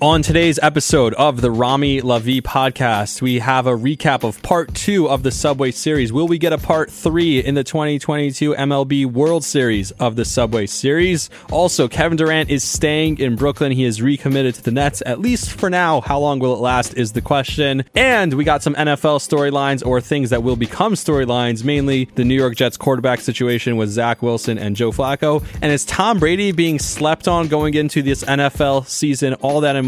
On today's episode of the Rami Lavi podcast, we have a recap of part two of the Subway Series. Will we get a part three in the 2022 MLB World Series of the Subway Series? Also, Kevin Durant is staying in Brooklyn. He is recommitted to the Nets, at least for now. How long will it last is the question. And we got some NFL storylines or things that will become storylines, mainly the New York Jets quarterback situation with Zach Wilson and Joe Flacco. And is Tom Brady being slept on going into this NFL season? All that and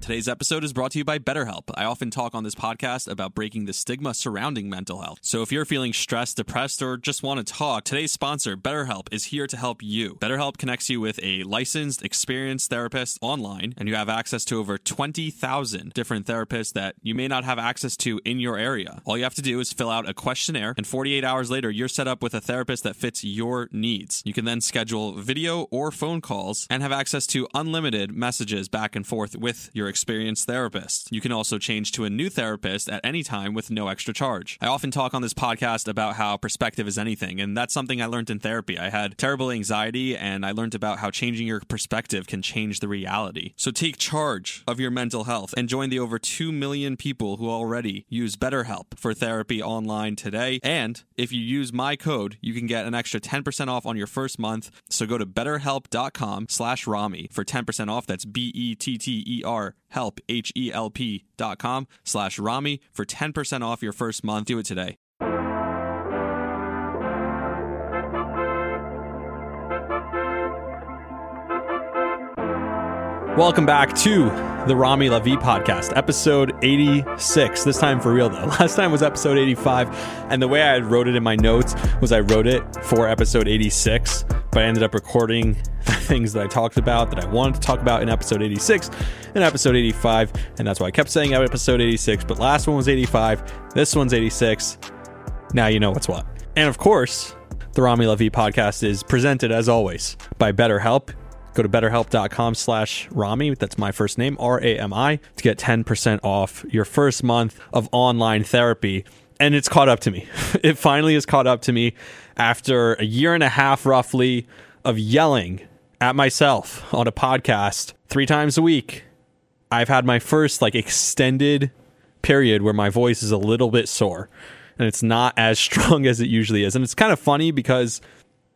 Today's episode is brought to you by BetterHelp. I often talk on this podcast about breaking the stigma surrounding mental health. So if you're feeling stressed, depressed, or just want to talk, today's sponsor, BetterHelp, is here to help you. BetterHelp connects you with a licensed, experienced therapist online, and you have access to over 20,000 different therapists that you may not have access to in your area. All you have to do is fill out a questionnaire, and 48 hours later, you're set up with a therapist that fits your needs. You can then schedule video or phone calls and have access to unlimited messages back and forth with your experienced therapist. You can also change to a new therapist at any time with no extra charge. I often talk on this podcast about how perspective is anything, and that's something I learned in therapy. I had terrible anxiety, and I learned about how changing your perspective can change the reality. So take charge of your mental health and join the over 2 million people who already use BetterHelp for therapy online today. And if you use my code, you can get an extra 10% off on your first month. So go to betterhelp.com slash Rami for 10% off. That's B-E-T-T-E-R help, H-E-L-P dot com slash Rami for 10% off your first month. Do it today. Welcome back to the Rami Lavi podcast, episode 86. This time for real though. Last time was episode 85, and the way I wrote it in my notes was I wrote it for episode 86, but I ended up recording the things that I talked about that I wanted to talk about in episode 86 and episode 85, and that's why I kept saying episode 86, but last one was 85, this one's 86. Now you know what's what. And of course, the Rami Lavi podcast is presented as always by BetterHelp. Go to betterhelp.com slash Rami. That's my first name, R A M I, to get 10% off your first month of online therapy. And it's caught up to me. It finally has caught up to me after a year and a half, roughly, of yelling at myself on a podcast three times a week. I've had my first like extended period where my voice is a little bit sore and it's not as strong as it usually is. And it's kind of funny because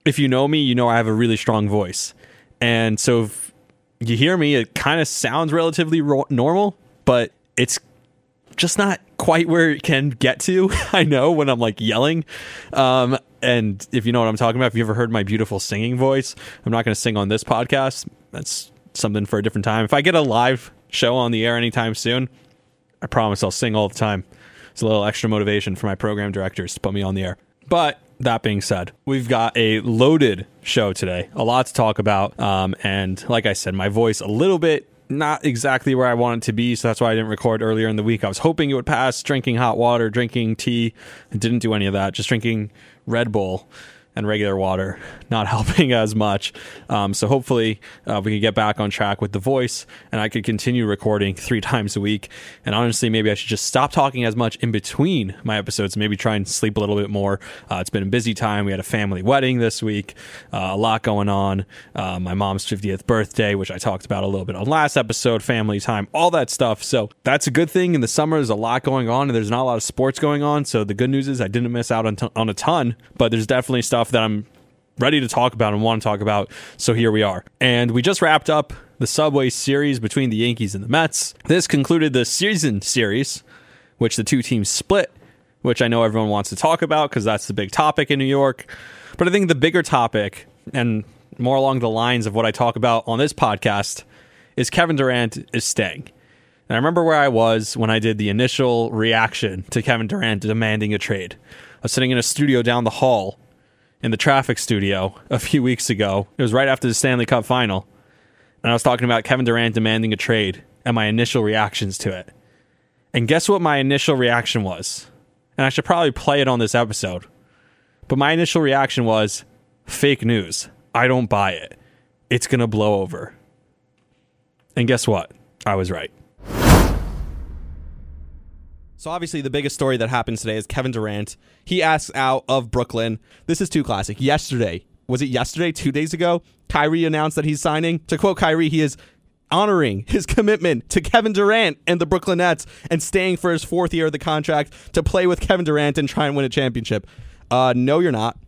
if you know me, you know I have a really strong voice. And so if you hear me, it kind of sounds relatively ro- normal, but it's just not quite where it can get to. I know when I'm like yelling. Um, and if you know what I'm talking about, if you ever heard my beautiful singing voice, I'm not going to sing on this podcast. That's something for a different time. If I get a live show on the air anytime soon, I promise I'll sing all the time. It's a little extra motivation for my program directors to put me on the air. But that being said, we've got a loaded show today, a lot to talk about. Um, and like I said, my voice a little bit not exactly where I want it to be, so that's why I didn't record earlier in the week. I was hoping it would pass drinking hot water, drinking tea. I didn't do any of that, just drinking Red Bull and regular water, not helping as much. Um, so hopefully uh, we can get back on track with the voice and I could continue recording three times a week. And honestly, maybe I should just stop talking as much in between my episodes, maybe try and sleep a little bit more. Uh, it's been a busy time. We had a family wedding this week, uh, a lot going on. Uh, my mom's 50th birthday, which I talked about a little bit on last episode, family time, all that stuff. So that's a good thing. In the summer, there's a lot going on and there's not a lot of sports going on. So the good news is I didn't miss out on, t- on a ton, but there's definitely stuff that I'm ready to talk about and want to talk about. So here we are. And we just wrapped up the Subway series between the Yankees and the Mets. This concluded the season series, which the two teams split, which I know everyone wants to talk about because that's the big topic in New York. But I think the bigger topic, and more along the lines of what I talk about on this podcast, is Kevin Durant is staying. And I remember where I was when I did the initial reaction to Kevin Durant demanding a trade. I was sitting in a studio down the hall in the traffic studio a few weeks ago. It was right after the Stanley Cup final. And I was talking about Kevin Durant demanding a trade and my initial reactions to it. And guess what my initial reaction was? And I should probably play it on this episode. But my initial reaction was fake news. I don't buy it. It's going to blow over. And guess what? I was right. So obviously the biggest story that happens today is Kevin Durant. He asks out of Brooklyn. This is too classic. Yesterday, was it yesterday, 2 days ago, Kyrie announced that he's signing. To quote Kyrie, he is honoring his commitment to Kevin Durant and the Brooklyn Nets and staying for his fourth year of the contract to play with Kevin Durant and try and win a championship. Uh, no, you're not.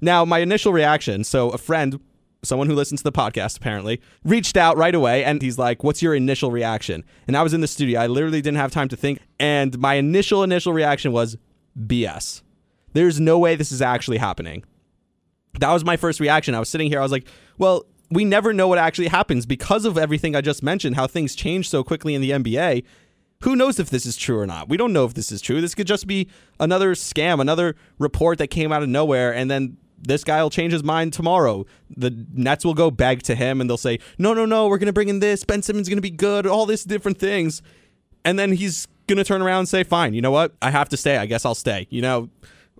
Now, my initial reaction so, a friend someone who listens to the podcast apparently reached out right away and he's like what's your initial reaction? And i was in the studio. I literally didn't have time to think and my initial initial reaction was bs there's no way this is actually happening. That was my first reaction. I was sitting here. I was like well we never know what actually happens because of everything i just mentioned how things change so quickly in the nba who knows if this is true or not? We don't know if this is true. This could just be another scam, another report that came out of nowhere, and then this guy will change his mind tomorrow. The Nets will go beg to him and they'll say, no, no, no, we're going to bring in this. Ben Simmons going to be good, all these different things. And then he's going to turn around and say, fine, you know what? I have to stay. I guess I'll stay. You know,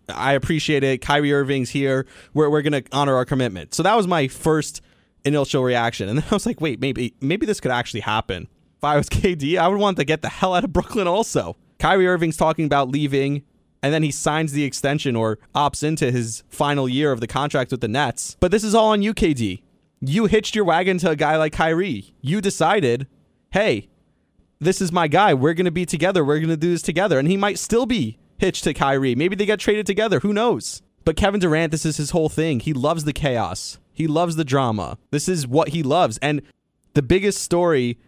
I appreciate it. Kyrie Irving's here. We're, we're going to honor our commitment. So that was my first initial reaction. And then I was like, wait, maybe, maybe this could actually happen. If I was KD, I would want to get the hell out of Brooklyn also. Kyrie Irving's talking about leaving and then he signs the extension or opts into his final year of the contract with the Nets. But this is all on UKD. You hitched your wagon to a guy like Kyrie. You decided, hey, this is my guy. We're going to be together. We're going to do this together. And he might still be hitched to Kyrie. Maybe they get traded together. Who knows? But Kevin Durant, this is his whole thing. He loves the chaos, he loves the drama. This is what he loves. And the biggest story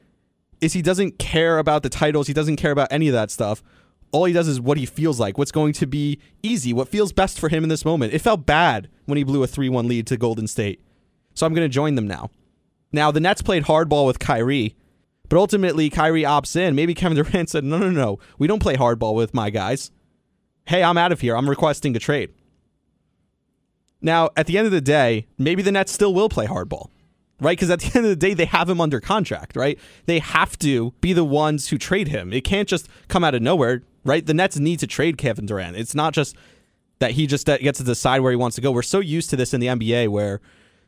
is he doesn't care about the titles, he doesn't care about any of that stuff all he does is what he feels like, what's going to be easy, what feels best for him in this moment. It felt bad when he blew a 3 1 lead to Golden State. So I'm going to join them now. Now, the Nets played hardball with Kyrie, but ultimately Kyrie opts in. Maybe Kevin Durant said, no, no, no, we don't play hardball with my guys. Hey, I'm out of here. I'm requesting a trade. Now, at the end of the day, maybe the Nets still will play hardball right? Because at the end of the day, they have him under contract, right? They have to be the ones who trade him. It can't just come out of nowhere right? The Nets need to trade Kevin Durant. It's not just that he just gets to decide where he wants to go. We're so used to this in the NBA where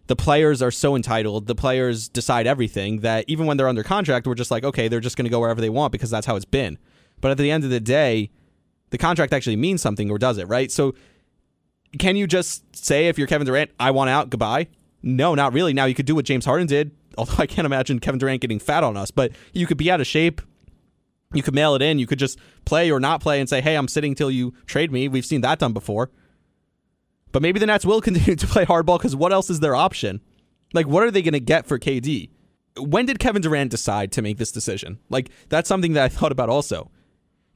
the players are so entitled, the players decide everything that even when they're under contract, we're just like, okay, they're just going to go wherever they want because that's how it's been. But at the end of the day, the contract actually means something or does it, right? So can you just say if you're Kevin Durant, I want out, goodbye? No, not really. Now you could do what James Harden did, although I can't imagine Kevin Durant getting fat on us, but you could be out of shape, you could mail it in. You could just play or not play and say, hey, I'm sitting till you trade me. We've seen that done before. But maybe the Nets will continue to play hardball because what else is their option? Like, what are they going to get for KD? When did Kevin Durant decide to make this decision? Like, that's something that I thought about also.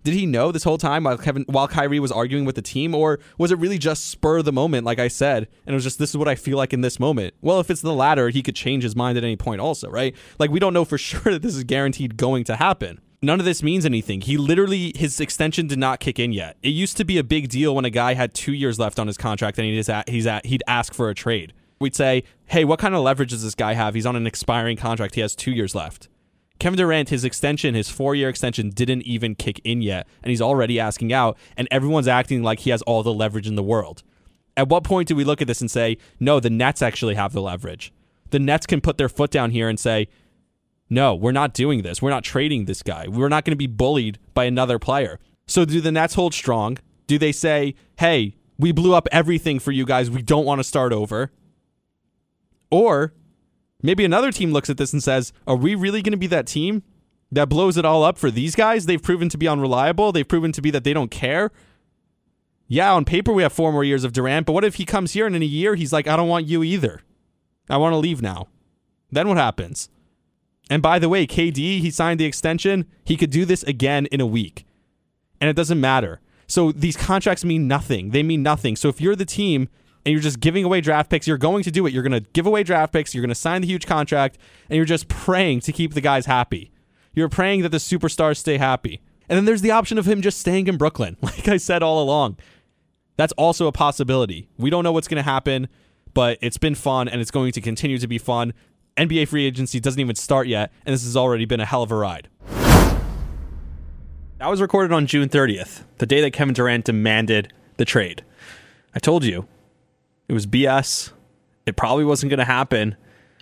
Did he know this whole time while Kevin while Kyrie was arguing with the team, or was it really just spur of the moment, like I said, and it was just this is what I feel like in this moment? Well, if it's the latter, he could change his mind at any point, also, right? Like we don't know for sure that this is guaranteed going to happen none of this means anything. He literally his extension did not kick in yet. It used to be a big deal when a guy had two years left on his contract and he's at, he's at he'd ask for a trade. We'd say, "Hey, what kind of leverage does this guy have? He's on an expiring contract. He has two years left." Kevin Durant, his extension, his four year extension, didn't even kick in yet, and he's already asking out, and everyone's acting like he has all the leverage in the world. At what point do we look at this and say, no, the Nets actually have the leverage? The Nets can put their foot down here and say, no, we're not doing this. We're not trading this guy. We're not going to be bullied by another player. So do the Nets hold strong? Do they say, hey, we blew up everything for you guys. We don't want to start over? Or maybe another team looks at this and says, are we really going to be that team that blows it all up for these guys? They've proven to be unreliable. They've proven to be that they don't care. Yeah, on paper we have four more years of Durant, but what if he comes here and in a year he's like, I don't want you either. I want to leave now. Then what happens? And by the way, KD, he signed the extension. He could do this again in a week. And it doesn't matter. So these contracts mean nothing. They mean nothing. So if you're the team and you're just giving away draft picks, you're going to do it. You're going to give away draft picks. You're going to sign the huge contract. And you're just praying to keep the guys happy. You're praying that the superstars stay happy. And then there's the option of him just staying in Brooklyn. Like I said all along, That's also a possibility. We don't know what's going to happen, but it's been fun and it's going to continue to be fun. NBA free agency doesn't even start yet, and this has already been a hell of a ride. That was recorded on June 30th, the day that Kevin Durant demanded the trade. I told you it was BS. It probably wasn't going to happen.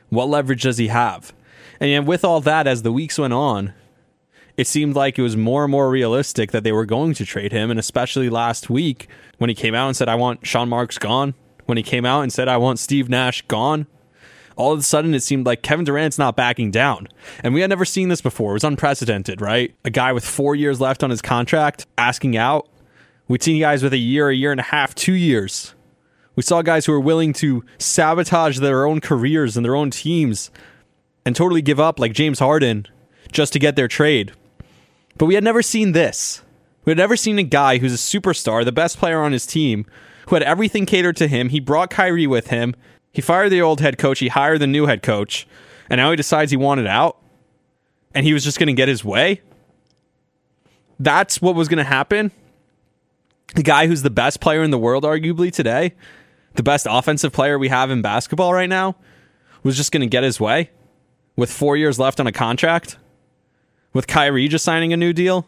What leverage does he have? And with all that, as the weeks went on, it seemed like it was more and more realistic that they were going to trade him. And especially last week when he came out and said, I want Sean Marks gone, when he came out and said, I want Steve Nash gone, all of a sudden it seemed like Kevin Durant's not backing down. And we had never seen this before. It was unprecedented, right? A guy with four years left on his contract asking out. We'd seen guys with a year, a year and a half, two years. We saw guys who were willing to sabotage their own careers and their own teams and totally give up, like James Harden, just to get their trade. But we had never seen this. We had never seen a guy who's a superstar, the best player on his team, who had everything catered to him. He brought Kyrie with him. He fired the old head coach. He hired the new head coach. And now he decides he wanted out. And he was just going to get his way. That's what was going to happen. The guy who's the best player in the world, arguably today, the best offensive player we have in basketball right now, was just going to get his way with four years left on a contract, with Kyrie just signing a new deal?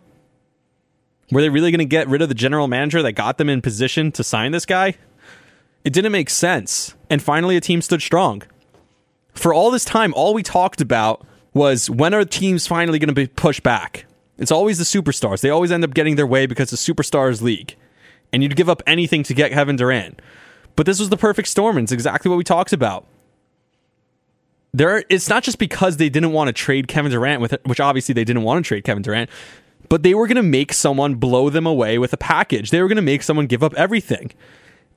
Were they really going to get rid of the general manager that got them in position to sign this guy? It didn't make sense. And finally, a team stood strong. For all this time, all we talked about was when are teams finally going to be pushed back? It's always the superstars. They always end up getting their way because the superstars league. And you'd give up anything to get Kevin Durant. But this was the perfect storm, and it's exactly what we talked about there it's not just because they didn't want to trade Kevin Durant with which obviously they didn't want to trade Kevin Durant, but they were going to make someone blow them away with a package. They were going to make someone give up everything.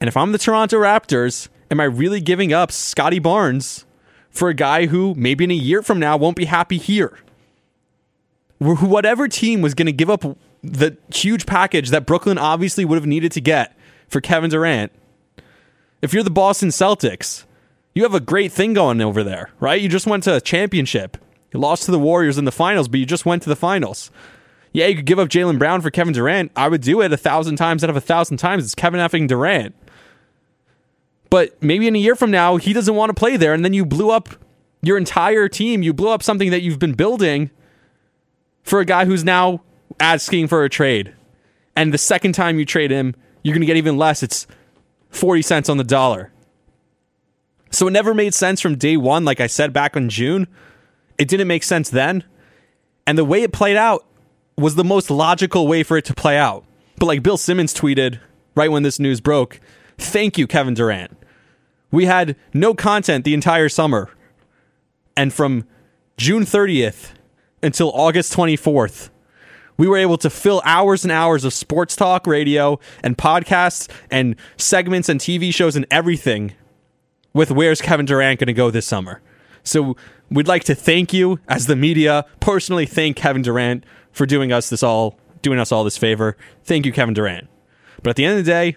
And if I'm the Toronto Raptors, am I really giving up Scottie Barnes for a guy who maybe in a year from now won't be happy here? Whatever team was going to give up the huge package that Brooklyn obviously would have needed to get for Kevin Durant, if you're the Boston Celtics, you have a great thing going over there, right? You just went to a championship. You lost to the Warriors in the finals, but you just went to the finals. Yeah, you could give up Jaylen Brown for Kevin Durant. I would do it a thousand times out of a thousand times. It's Kevin effing Durant. But maybe in a year from now, he doesn't want to play there, and then you blew up your entire team. You blew up something that you've been building for a guy who's now asking for a trade. And the second time you trade him, you're going to get even less. It's 40 cents on the dollar. So it never made sense from day one, like I said back in June. It didn't make sense then. And the way it played out was the most logical way for it to play out. But like Bill Simmons tweeted right when this news broke, thank you, Kevin Durant. We had no content the entire summer. And from June 30th until August 24th, we were able to fill hours and hours of sports talk radio and podcasts and segments and TV shows and everything with where's Kevin Durant going to go this summer. So we'd like to thank you as the media, personally thank Kevin Durant for doing us this all doing us all this favor. Thank you, Kevin Durant. But at the end of the day,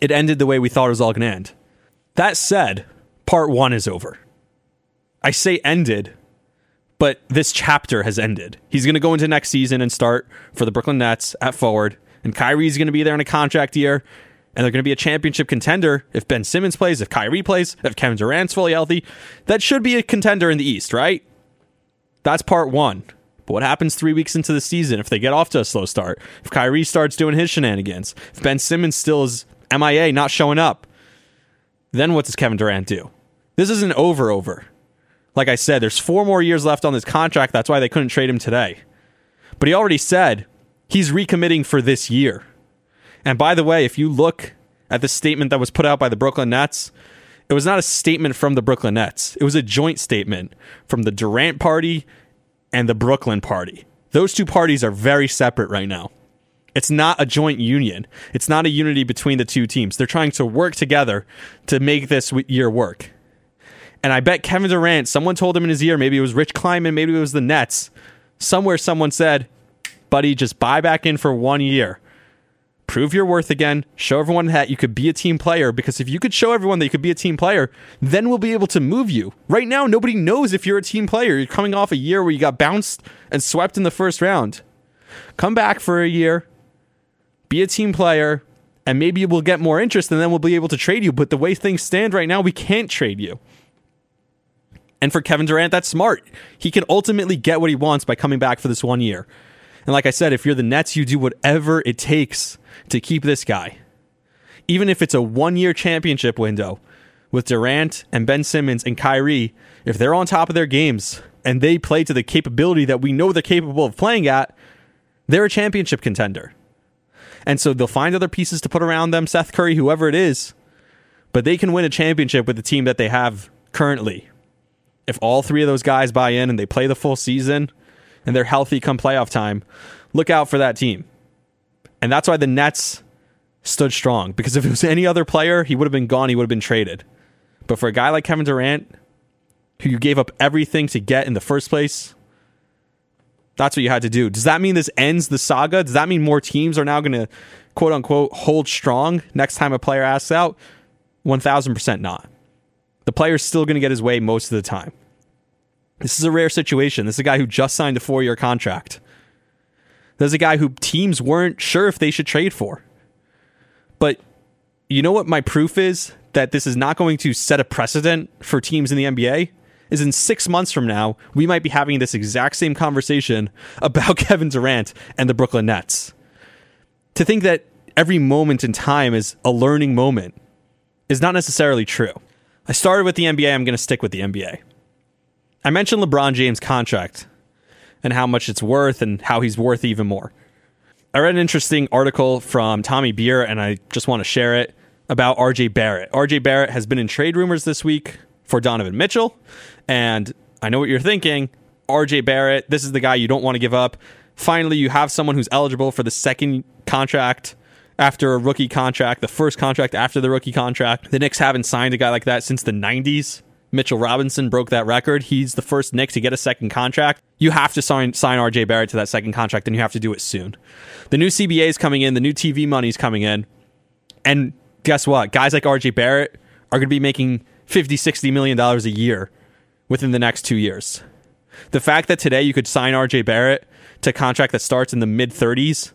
it ended the way we thought it was all going to end. That said, part one is over. I say ended, but this chapter has ended. He's going to go into next season and start for the Brooklyn Nets at forward, and Kyrie's going to be there in a contract year, and they're going to be a championship contender if Ben Simmons plays, if Kyrie plays, if Kevin Durant's fully healthy. That should be a contender in the East, right? That's part one. But what happens three weeks into the season if they get off to a slow start? If Kyrie starts doing his shenanigans? If Ben Simmons still is MIA, not showing up? Then what does Kevin Durant do? This isn't over, over. Like I said, there's four more years left on this contract. That's why they couldn't trade him today. But he already said he's recommitting for this year. And by the way, if you look at the statement that was put out by the Brooklyn Nets, it was not a statement from the Brooklyn Nets. It was a joint statement from the Durant party and the Brooklyn party. Those two parties are very separate right now. It's not a joint union. It's not a unity between the two teams. They're trying to work together to make this year work. And I bet Kevin Durant, someone told him in his ear, maybe it was Rich Kleiman, maybe it was the Nets. Somewhere someone said, buddy, just buy back in for one year prove your worth again, show everyone that you could be a team player. Because if you could show everyone that you could be a team player, then we'll be able to move you. Right now, nobody knows if you're a team player. You're coming off a year where you got bounced and swept in the first round. Come back for a year, be a team player, And maybe we'll get more interest and then we'll be able to trade you. But the way things stand right now, we can't trade you. And for Kevin Durant, that's smart. He can ultimately get what he wants by coming back for this one year. And like I said, if you're the Nets, you do whatever it takes to keep this guy. Even if it's a one year championship window with Durant and Ben Simmons and Kyrie, if they're on top of their games and they play to the capability that we know they're capable of playing at, they're a championship contender. And so they'll find other pieces to put around them, Seth Curry, whoever it is, but they can win a championship with the team that they have currently. If all three of those guys buy in and they play the full season and they're healthy come playoff time, look out for that team. And that's why the Nets stood strong because if it was any other player, he would have been gone, he would have been traded. But for a guy like Kevin Durant, who you gave up everything to get in the first place, that's what you had to do. Does that mean this ends the saga? Does that mean more teams are now going to quote unquote hold strong next time a player asks out? 1000% not. The player's still going to get his way most of the time. This is a rare situation. This is a guy who just signed a four year contract. There's a guy who teams weren't sure if they should trade for. But you know what my proof is that this is not going to set a precedent for teams in the NBA? Is in six months from now, we might be having this exact same conversation about Kevin Durant and the Brooklyn Nets. To think that every moment in time is a learning moment is not necessarily true. I started with the NBA, I'm going to stick with the NBA. I mentioned LeBron James' contract and how much it's worth and how he's worth even more. I read an interesting article from Tommy Beer and I just want to share it about RJ Barrett. RJ Barrett has been in trade rumors this week for Donovan Mitchell. And I know what you're thinking. RJ Barrett, this is the guy you don't want to give up. Finally, you have someone who's eligible for the second contract after a rookie contract, the first contract after the rookie contract. The Knicks haven't signed a guy like that since the 90s. Mitchell Robinson broke that record. He's the first Knick to get a second contract. You have to sign sign RJ Barrett to that second contract, and you have to do it soon. The new CBA is coming in, the new TV money is coming in. And guess what? Guys like RJ Barrett are going to be making 50, 60 million dollars a year within the next two years. The fact that today you could sign RJ Barrett to a contract that starts in the mid 30s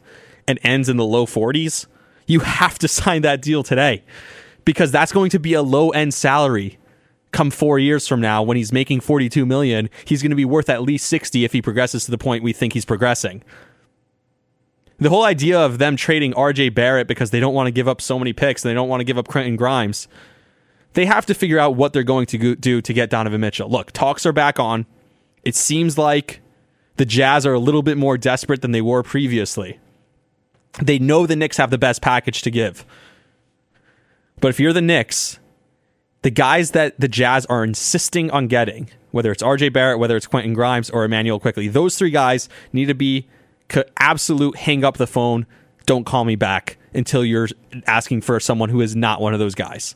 and ends in the low 40s, you have to sign that deal today because that's going to be a low end salary come 4 years from now when he's making 42 million, he's going to be worth at least 60 if he progresses to the point we think he's progressing. The whole idea of them trading RJ Barrett because they don't want to give up so many picks and they don't want to give up Quentin Grimes they have to figure out what they're going to do to get Donovan Mitchell. Look, talks are back on. It seems like the Jazz are a little bit more desperate than they were previously. They know the Knicks have the best package to give. But if you're the Knicks, the guys that the Jazz are insisting on getting, whether it's RJ Barrett, whether it's Quentin Grimes, or Immanuel Quickley, those three guys need to be absolute hang up the phone, don't call me back until you're asking for someone who is not one of those guys.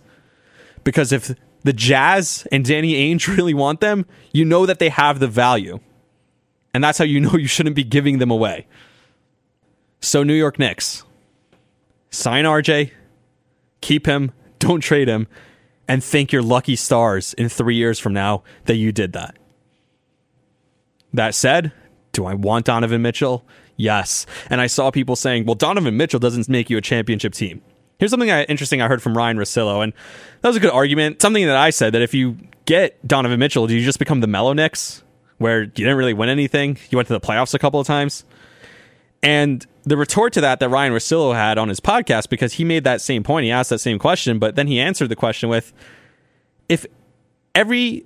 Because if the Jazz and Danny Ainge really want them, you know that they have the value. And that's how you know you shouldn't be giving them away. So, New York Knicks, sign RJ, keep him, don't trade him, and thank your lucky stars in three years from now that you did that. That said, do I want Donovan Mitchell? Yes. And I saw people saying, well, Donovan Mitchell doesn't make you a championship team. Here's something I, interesting I heard from Ryan Russillo, and that was a good argument. Something that I said that if you get Donovan Mitchell, do you just become the Melo Knicks, where you didn't really win anything? You went to the playoffs a couple of times. And the retort to that that Ryan Russillo had on his podcast, because he made that same point, he asked that same question, but then he answered the question with if every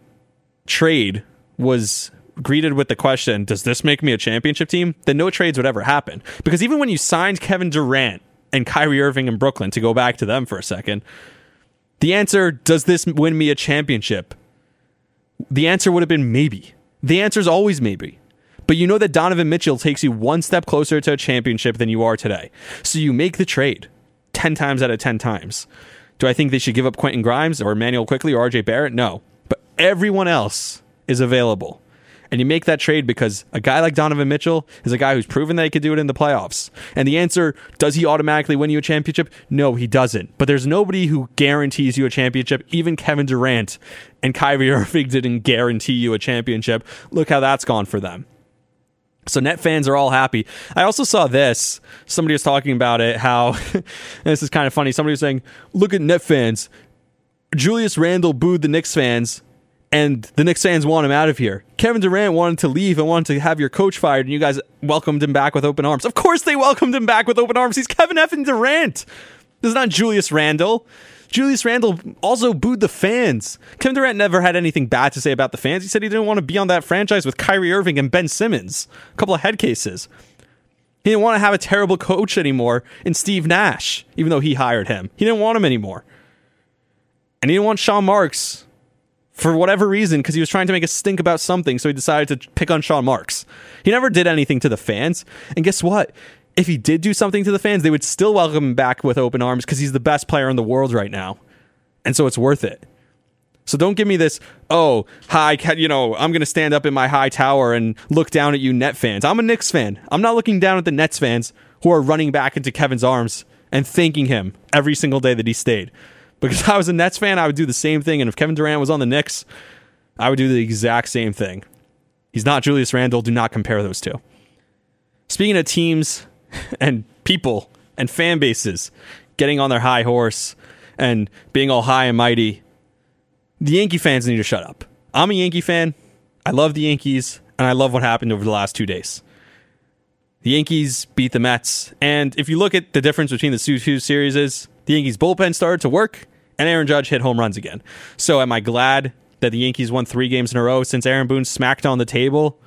trade was greeted with the question, does this make me a championship team? Then no trades would ever happen. Because even when you signed Kevin Durant and Kyrie Irving in Brooklyn, to go back to them for a second, the answer, does this win me a championship? The answer would have been maybe. The answer is always maybe. But you know that Donovan Mitchell takes you one step closer to a championship than you are today. So you make the trade 10 times out of 10 times. Do I think they should give up Quentin Grimes or Immanuel Quickley or RJ Barrett? No. But everyone else is available. And you make that trade because a guy like Donovan Mitchell is a guy who's proven that he could do it in the playoffs. And the answer, does he automatically win you a championship? No, he doesn't. But there's nobody who guarantees you a championship. Even Kevin Durant and Kyrie Irving didn't guarantee you a championship. Look how that's gone for them. So net fans are all happy. I also saw this. Somebody was talking about it. How this is kind of funny. Somebody was saying, "Look at net fans. Julius Randle booed the Knicks fans, and the Knicks fans want him out of here. Kevin Durant wanted to leave and wanted to have your coach fired, and you guys welcomed him back with open arms. Of course, they welcomed him back with open arms. He's Kevin F. and Durant. This is not Julius Randle. Julius Randle also booed the fans. Kevin Durant never had anything bad to say about the fans. He said he didn't want to be on that franchise with Kyrie Irving and Ben Simmons. A couple of head cases. He didn't want to have a terrible coach anymore in Steve Nash, even though he hired him. He didn't want him anymore. And he didn't want Sean Marks for whatever reason because he was trying to make a stink about something, so he decided to pick on Sean Marks. He never did anything to the fans. And guess what? if he did do something to the fans, they would still welcome him back with open arms because he's the best player in the world right now. And so it's worth it. So don't give me this, oh, hi, you know, I'm going to stand up in my high tower and look down at you Net fans. I'm a Knicks fan. I'm not looking down at the Nets fans who are running back into Kevin's arms and thanking him every single day that he stayed. Because if I was a Nets fan, I would do the same thing. And if Kevin Durant was on the Knicks, I would do the exact same thing. He's not Julius Randle. Do not compare those two. Speaking of teams and people and fan bases getting on their high horse and being all high and mighty. The Yankee fans need to shut up. I'm a Yankee fan. I love the Yankees, and I love what happened over the last two days. The Yankees beat the Mets, and if you look at the difference between the two series, is the Yankees bullpen started to work, and Aaron Judge hit home runs again. So, am I glad that the Yankees won three games in a row since Aaron Boone smacked on the table?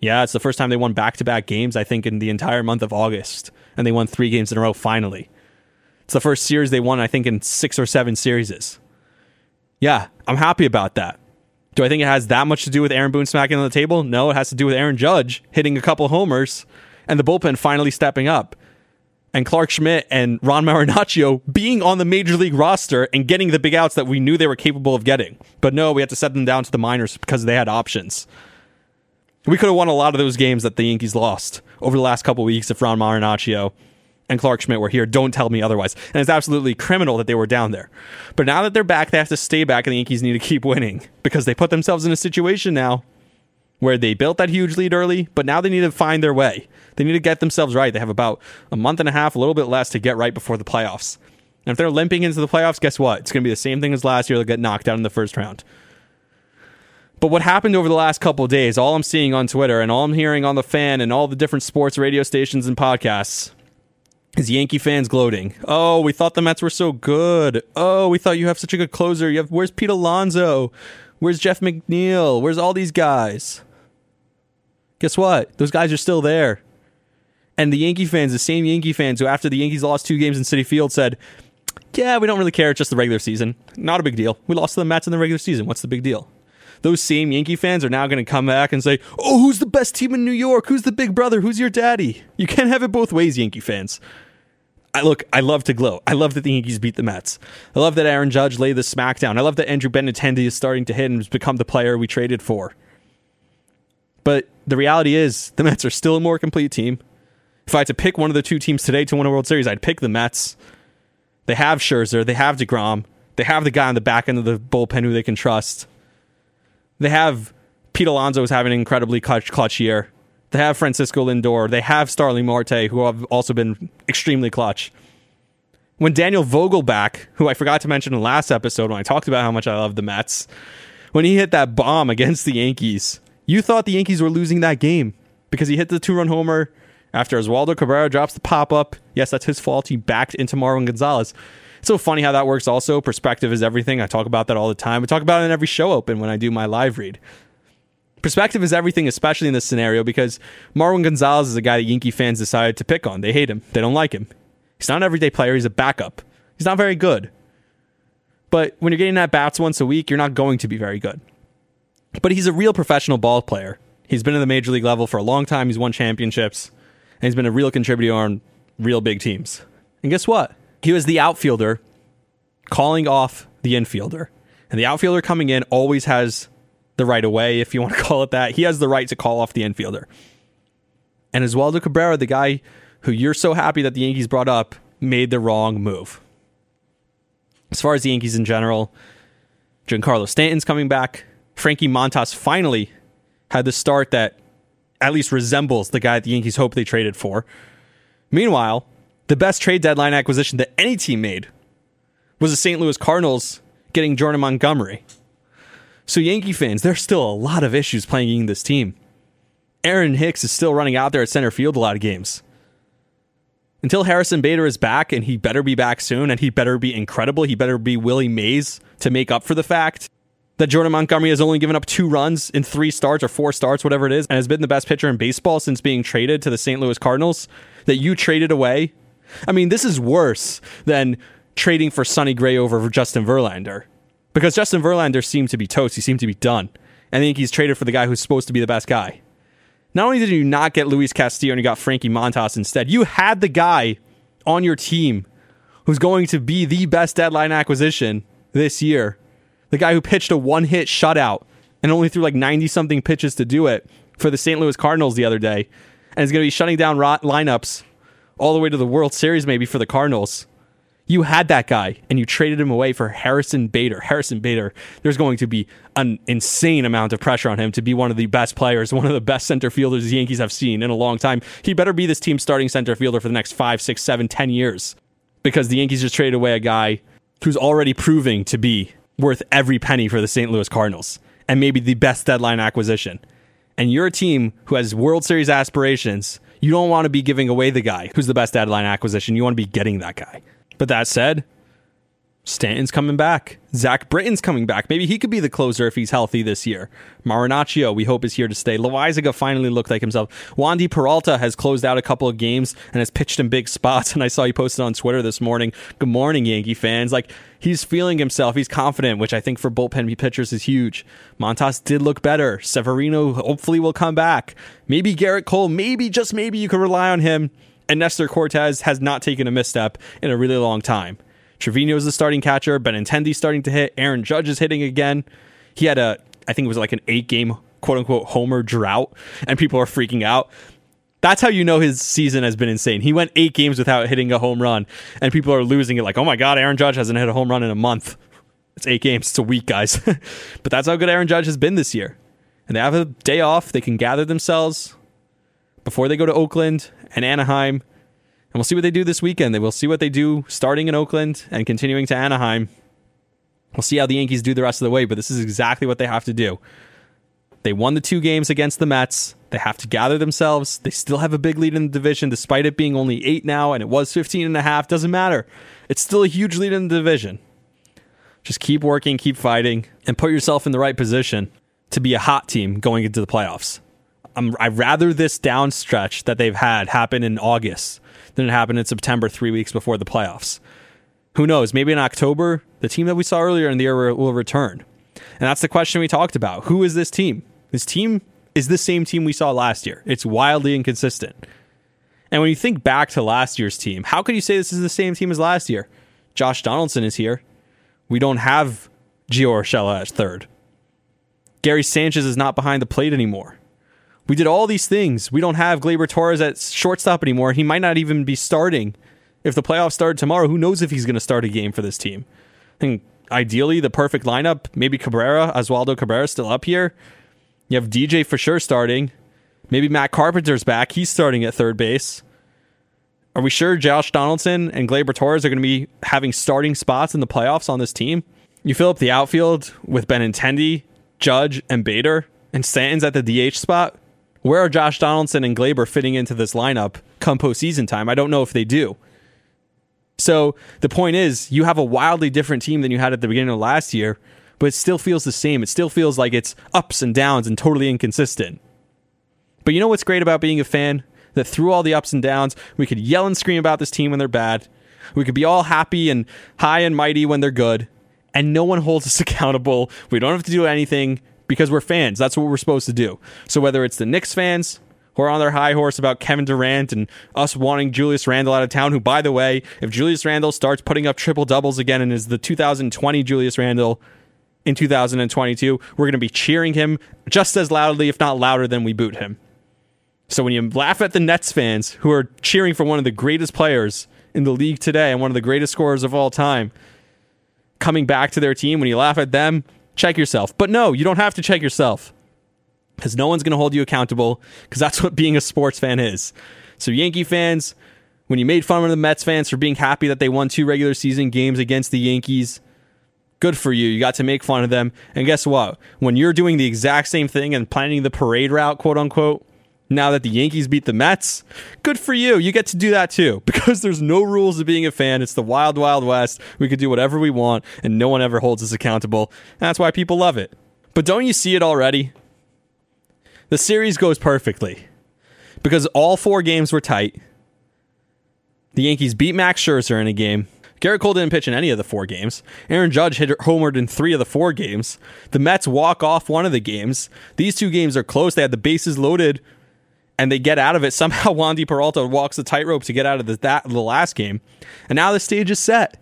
Yeah, it's the first time they won back to back games, I think, in the entire month of August. And they won three games in a row finally. It's the first series they won, I think, in six or seven series. Yeah, I'm happy about that. Do I think it has that much to do with Aaron Boone smacking on the table? No, it has to do with Aaron Judge hitting a couple homers and the bullpen finally stepping up. And Clarke Schmidt and Ron Marinaccio being on the major league roster and getting the big outs that we knew they were capable of getting. But no, we had to set them down to the minors because they had options. We could have won a lot of those games that the Yankees lost over the last couple weeks if Ron Marinaccio and Clarke Schmidt were here. Don't tell me otherwise. And it's absolutely criminal that they were down there. But now that they're back, they have to stay back, and the Yankees need to keep winning because they put themselves in a situation now where they built that huge lead early, but now they need to find their way. They need to get themselves right. They have about a month and a half, a little bit less to get right before the playoffs. And if they're limping into the playoffs, guess what? It's going to be the same thing as last year. They'll get knocked out in the first round. But what happened over the last couple days, all I'm seeing on Twitter and all I'm hearing on the fan and all the different sports radio stations and podcasts is Yankee fans gloating. Oh, we thought the Mets were so good. Oh, we thought you have such a good closer. You have where's Pete Alonso? Where's Jeff McNeil? Where's all these guys? Guess what? Those guys are still there. And the Yankee fans, the same Yankee fans who after the Yankees lost two games in Citi Field said, "Yeah, we don't really care. It's just the regular season. Not a big deal. We lost to the Mets in the regular season. What's the big deal?" those same Yankee fans are now going to come back and say, "Oh, who's the best team in New York? Who's the big brother? Who's your daddy?" You can't have it both ways, Yankee fans. I look, I love to glow. I love that the Yankees beat the Mets. I love that Aaron Judge laid the smackdown. I love that Andrew Benintendi is starting to hit and has become the player we traded for. But the reality is, the Mets are still a more complete team. If I had to pick one of the two teams today to win a World Series, I'd pick the Mets. They have Scherzer, they have DeGrom, they have the guy on the back end of the bullpen who they can trust. They have Pete Alonso is having an incredibly clutch, clutch year. They have Francisco Lindor. They have Starling Marte, who have also been extremely clutch. When Daniel Vogelbach, who I forgot to mention in the last episode when I talked about how much I love the Mets, when he hit that bomb against the Yankees, you thought the Yankees were losing that game because he hit the two run homer after Oswaldo Cabrera drops the pop up. Yes, that's his fault. He backed into Marwin Gonzalez. It's so funny how that works also. Perspective is everything. I talk about that all the time. I talk about it in every show open when I do my live read. Perspective is everything, especially in this scenario, because Marwin Gonzalez is a guy that Yankee fans decided to pick on. They hate him. They don't like him. He's not an everyday player. He's a backup. He's not very good. But when you're getting at bats once a week, you're not going to be very good. But he's a real professional ball player. He's been in the major league level for a long time. He's won championships. And he's been a real contributor on real big teams. And guess what? He was the outfielder calling off the infielder. And the outfielder coming in always has the right of way, if you want to call it that. He has the right to call off the infielder. And Oswaldo Cabrera, the guy who you're so happy that the Yankees brought up, made the wrong move. As far as the Yankees in general, Giancarlo Stanton's coming back. Frankie Montas finally had the start that at least resembles the guy the Yankees hope they traded for. Meanwhile, the best trade deadline acquisition that any team made was the St. Louis Cardinals getting Jordan Montgomery. So, Yankee fans, there's still a lot of issues playing this team. Aaron Hicks is still running out there at center field a lot of games. Until Harrison Bader is back, and he better be back soon, and he better be incredible, he better be Willie Mays to make up for the fact that Jordan Montgomery has only given up two runs in three starts or four starts, whatever it is, and has been the best pitcher in baseball since being traded to the St. Louis Cardinals, that you traded away. I mean, this is worse than trading for Sonny Gray over Justin Verlander. Because Justin Verlander seemed to be toast. He seemed to be done. I think he's traded for the guy who's supposed to be the best guy. Not only did you not get Luis Castillo and you got Frankie Montas instead, you had the guy on your team who's going to be the best deadline acquisition this year the guy who pitched a one hit shutout and only threw like 90 something pitches to do it for the St. Louis Cardinals the other day, and is going to be shutting down lineups all the way to the World Series maybe for the Cardinals. You had that guy and you traded him away for Harrison Bader. Harrison Bader, there's going to be an insane amount of pressure on him to be one of the best players, one of the best center fielders the Yankees have seen in a long time. He better be this team's starting center fielder for the next five, six, seven, ten years because the Yankees just traded away a guy who's already proving to be worth every penny for the St. Louis Cardinals and maybe the best deadline acquisition. And you're a team who has World Series aspirations. You don't want to be giving away the guy who's the best deadline acquisition. You want to be getting that guy. But that said, Stanton's coming back. Zach Britton's coming back. Maybe he could be the closer if he's healthy this year. Marinaccio, we hope, is here to stay. Loaisiga finally looked like himself. Wandy Peralta has closed out a couple of games and has pitched in big spots. And I saw you posted on Twitter this morning. Good morning, Yankee fans. Like, he's feeling himself. He's confident, which I think for bullpen pitchers is huge. Montas did look better. Severino hopefully will come back. Maybe Gerrit Cole, maybe, just maybe you could rely on him. And Nestor Cortes has not taken a misstep in a really long time. Trevino is the starting catcher. Benintendi starting to hit. Aaron Judge is hitting again. He had a, I think it was like an eight game quote unquote homer drought, and people are freaking out. That's how you know his season has been insane. He went eight games without hitting a home run, and people are losing it like, oh my God, Aaron Judge hasn't hit a home run in a month. It's eight games. It's a week, guys. but that's how good Aaron Judge has been this year. And they have a day off. They can gather themselves before they go to Oakland and Anaheim and we'll see what they do this weekend. Will see what they do starting in Oakland and continuing to Anaheim. We'll see how the Yankees do the rest of the way, but this is exactly what they have to do. They won the two games against the Mets. They have to gather themselves. They still have a big lead in the division, despite it being only eight now, and it was 15 and a half. Doesn't matter. It's still a huge lead in the division. Just keep working, keep fighting, and put yourself in the right position to be a hot team going into the playoffs. I'd rather this down stretch that they've had happen in August than it happened in September, three weeks before the playoffs. Who knows? Maybe in October, the team that we saw earlier in the year will return. And that's the question we talked about. Who is this team? This team is the same team we saw last year. It's wildly inconsistent. And when you think back to last year's team, how could you say this is the same team as last year? Josh Donaldson is here. We don't have Gio Urshela at third. Gary Sanchez is not behind the plate anymore. We did all these things. We don't have Gleyber Torres at shortstop anymore. He might not even be starting. If the playoffs start tomorrow, who knows if he's going to start a game for this team? I think ideally the perfect lineup, maybe Cabrera, Oswaldo Cabrera still up here. You have DJ for sure starting. Maybe Matt Carpenter's back. He's starting at third base. Are we sure Josh Donaldson and Gleyber Torres are going to be having starting spots in the playoffs on this team? You fill up the outfield with Benintendi, Judge, and Bader, and Stanton's at the DH spot where are Josh Donaldson and Gleyber fitting into this lineup come postseason time? I don't know if they do. So the point is, you have a wildly different team than you had at the beginning of last year, but it still feels the same. It still feels like it's ups and downs and totally inconsistent. But you know what's great about being a fan? That through all the ups and downs, we could yell and scream about this team when they're bad. We could be all happy and high and mighty when they're good. And no one holds us accountable. We don't have to do anything because we're fans. That's what we're supposed to do. So whether it's the Knicks fans who are on their high horse about Kevin Durant and us wanting Julius Randle out of town, who, by the way, if Julius Randle starts putting up triple doubles again and is the 2020 Julius Randle in 2022, we're going to be cheering him just as loudly, if not louder, than we boot him. So when you laugh at the Nets fans who are cheering for one of the greatest players in the league today and one of the greatest scorers of all time coming back to their team, when you laugh at them, check yourself. But no, you don't have to check yourself. because no one's going to hold you accountable because that's what being a sports fan is. So, Yankee fans, when you made fun of the Mets fans for being happy that they won two regular season games against the Yankees, good for you. You got to make fun of them. And guess what? When you're doing the exact same thing and planning the parade route, quote unquote, now that the Yankees beat the Mets, good for you. You get to do that too because there's no rules of being a fan. It's the wild, wild west. We could do whatever we want and no one ever holds us accountable. That's why people love it. But don't you see it already? The series goes perfectly because all four games were tight. The Yankees beat Max Scherzer in a game. Gerrit Cole didn't pitch in any of the four games. Aaron Judge hit homered in three of the four games. The Mets walk off one of the games. These two games are close. They had the bases loaded, and they get out of it. Somehow, Wandy Peralta walks the tightrope to get out of the, that the last game, and now the stage is set.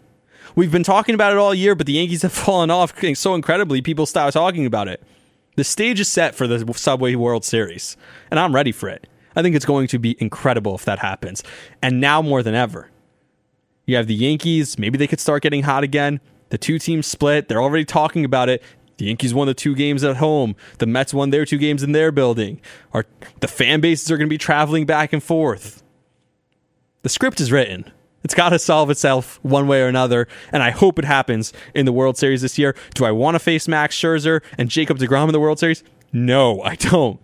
We've been talking about it all year, but the Yankees have fallen off so incredibly. People stop talking about it. The stage is set for the Subway World Series, and I'm ready for it. I think it's going to be incredible if that happens. And now more than ever, you have the Yankees. Maybe they could start getting hot again. The two teams split. They're already talking about it. The Yankees won the two games at home. The Mets won their two games in their building. Our, the fan bases are going to be traveling back and forth. The script is written. It's got to solve itself one way or another, and I hope it happens in the World Series this year. Do I want to face Max Scherzer and Jacob DeGrom in the World Series? No, I don't.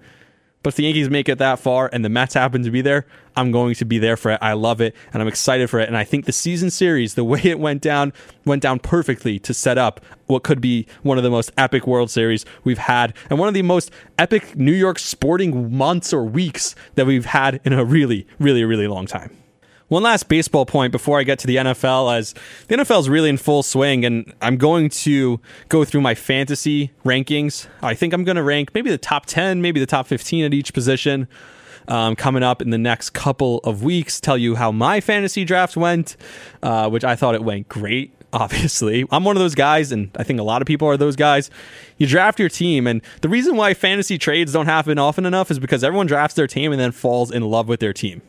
But if the Yankees make it that far and the Mets happen to be there, I'm going to be there for it. I love it and I'm excited for it. And I think the season series, the way it went down, went down perfectly to set up what could be one of the most epic World Series we've had and one of the most epic New York sporting months or weeks that we've had in a really, really, really long time. One last baseball point before I get to the NFL, as the NFL is really in full swing, and I'm going to go through my fantasy rankings. I think I'm going to rank maybe the top 10, maybe the top 15 at each position. Um, coming up in the next couple of weeks, tell you how my fantasy draft went, uh, which I thought it went great. Obviously, I'm one of those guys, and I think a lot of people are those guys. You draft your team, and the reason why fantasy trades don't happen often enough is because everyone drafts their team and then falls in love with their team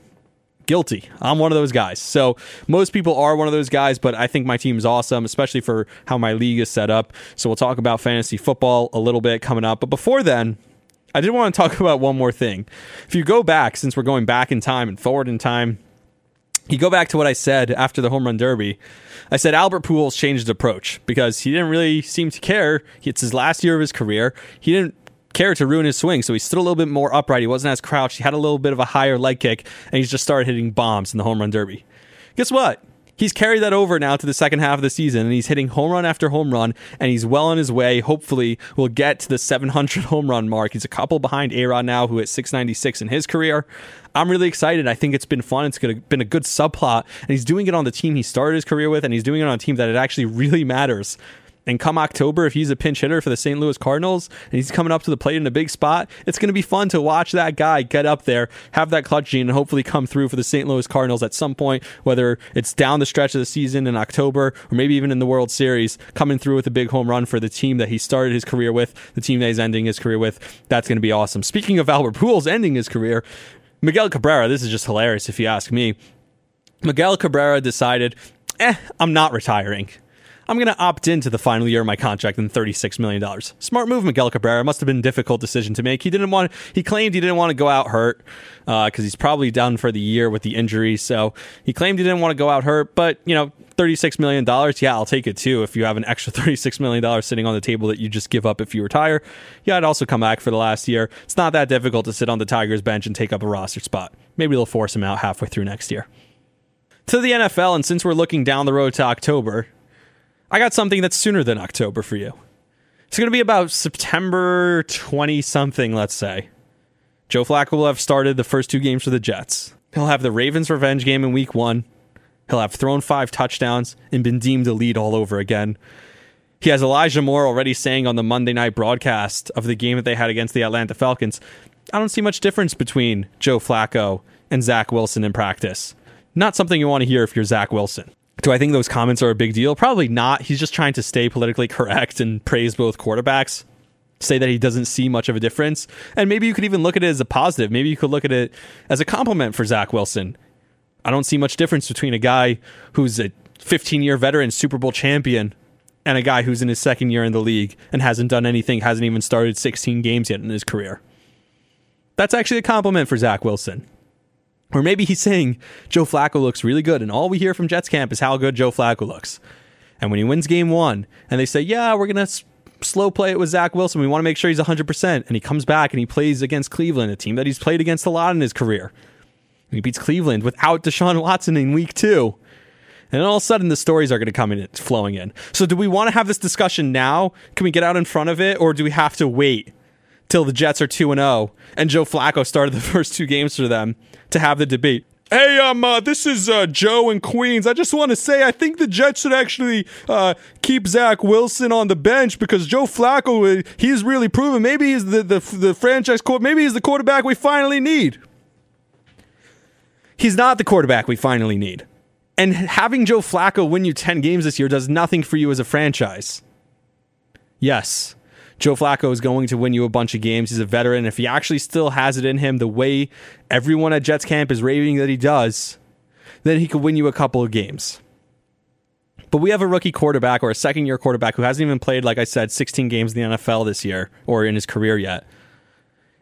guilty. I'm one of those guys. So most people are one of those guys, but I think my team is awesome, especially for how my league is set up. So we'll talk about fantasy football a little bit coming up. But before then, I did want to talk about one more thing. If you go back, since we're going back in time and forward in time, you go back to what I said after the home run derby. I said Albert Pujols changed his approach because he didn't really seem to care. It's his last year of his career. He didn't care to ruin his swing. So he stood a little bit more upright. He wasn't as crouched. He had a little bit of a higher leg kick, and he just started hitting bombs in the home run derby. Guess what? He's carried that over now to the second half of the season, and he's hitting home run after home run, and he's well on his way. Hopefully, we'll get to the 700 home run mark. He's a couple behind A Rod now, who hit 696 in his career. I'm really excited. I think it's been fun. It's been a good subplot, and he's doing it on the team he started his career with, and he's doing it on a team that it actually really matters. And come October, if he's a pinch hitter for the St. Louis Cardinals and he's coming up to the plate in a big spot, it's going to be fun to watch that guy get up there, have that clutch gene, and hopefully come through for the St. Louis Cardinals at some point, whether it's down the stretch of the season in October or maybe even in the World Series, coming through with a big home run for the team that he started his career with, the team that he's ending his career with. That's going to be awesome. Speaking of Albert Pujols ending his career, Miguel Cabrera, this is just hilarious if you ask me. Miguel Cabrera decided, eh, I'm not retiring. I'm going to opt into the final year of my contract and $36 million. Smart move, Miguel Cabrera. Must have been a difficult decision to make. He didn't want, he claimed he didn't want to go out hurt because uh, he's probably done for the year with the injury. So he claimed he didn't want to go out hurt, but, you know, $36 million, yeah, I'll take it too. If you have an extra $36 million sitting on the table that you just give up if you retire, yeah, I'd also come back for the last year. It's not that difficult to sit on the Tigers bench and take up a roster spot. Maybe they'll force him out halfway through next year. To the NFL, and since we're looking down the road to October, I got something that's sooner than October for you. It's going to be about September 20 something, let's say. Joe Flacco will have started the first two games for the Jets. He'll have the Ravens revenge game in week one. He'll have thrown five touchdowns and been deemed a lead all over again. He has Elijah Moore already saying on the Monday night broadcast of the game that they had against the Atlanta Falcons I don't see much difference between Joe Flacco and Zach Wilson in practice. Not something you want to hear if you're Zach Wilson. Do I think those comments are a big deal? Probably not. He's just trying to stay politically correct and praise both quarterbacks. Say that he doesn't see much of a difference. And maybe you could even look at it as a positive. Maybe you could look at it as a compliment for Zach Wilson. I don't see much difference between a guy who's a 15 year veteran Super Bowl champion and a guy who's in his second year in the league and hasn't done anything, hasn't even started 16 games yet in his career. That's actually a compliment for Zach Wilson. Or maybe he's saying Joe Flacco looks really good, and all we hear from Jets camp is how good Joe Flacco looks. And when he wins game one, and they say, Yeah, we're going to s- slow play it with Zach Wilson, we want to make sure he's 100%. And he comes back and he plays against Cleveland, a team that he's played against a lot in his career. And he beats Cleveland without Deshaun Watson in week two. And all of a sudden, the stories are going to come in, flowing in. So, do we want to have this discussion now? Can we get out in front of it, or do we have to wait till the Jets are 2 and 0 and Joe Flacco started the first two games for them to have the debate? Hey, um, uh, this is uh, Joe in Queens. I just want to say I think the Jets should actually uh, keep Zach Wilson on the bench because Joe Flacco, uh, he's really proven maybe he's the, the, the franchise court, maybe he's the quarterback we finally need. He's not the quarterback we finally need. And having Joe Flacco win you 10 games this year does nothing for you as a franchise. Yes, Joe Flacco is going to win you a bunch of games. He's a veteran. If he actually still has it in him, the way everyone at Jets camp is raving that he does, then he could win you a couple of games. But we have a rookie quarterback or a second year quarterback who hasn't even played, like I said, 16 games in the NFL this year or in his career yet.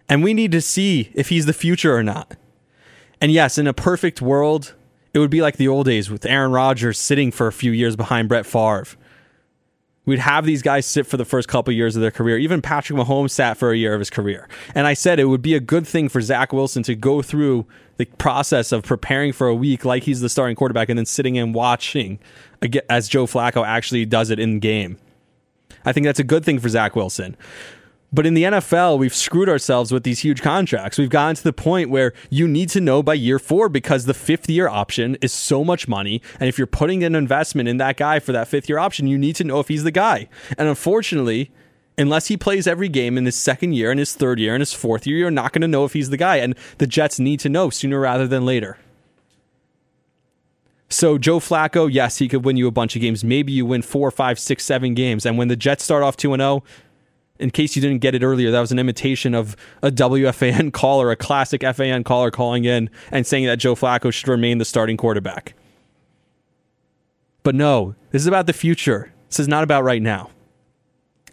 And we need to see if he's the future or not. And yes, in a perfect world, it would be like the old days with Aaron Rodgers sitting for a few years behind Brett Favre. We'd have these guys sit for the first couple years of their career. Even Patrick Mahomes sat for a year of his career. And I said it would be a good thing for Zach Wilson to go through the process of preparing for a week like he's the starting quarterback and then sitting and watching as Joe Flacco actually does it in game. I think that's a good thing for Zach Wilson. But in the NFL, we've screwed ourselves with these huge contracts. We've gotten to the point where you need to know by year four because the fifth year option is so much money. And if you're putting an investment in that guy for that fifth year option, you need to know if he's the guy. And unfortunately, unless he plays every game in his second year and his third year and his fourth year, you're not going to know if he's the guy. And the Jets need to know sooner rather than later. So Joe Flacco, yes, he could win you a bunch of games. Maybe you win four, five, six, seven games. And when the Jets start off 2 0, in case you didn't get it earlier, that was an imitation of a WFAN caller, a classic FAN caller calling in and saying that Joe Flacco should remain the starting quarterback. But no, this is about the future. This is not about right now.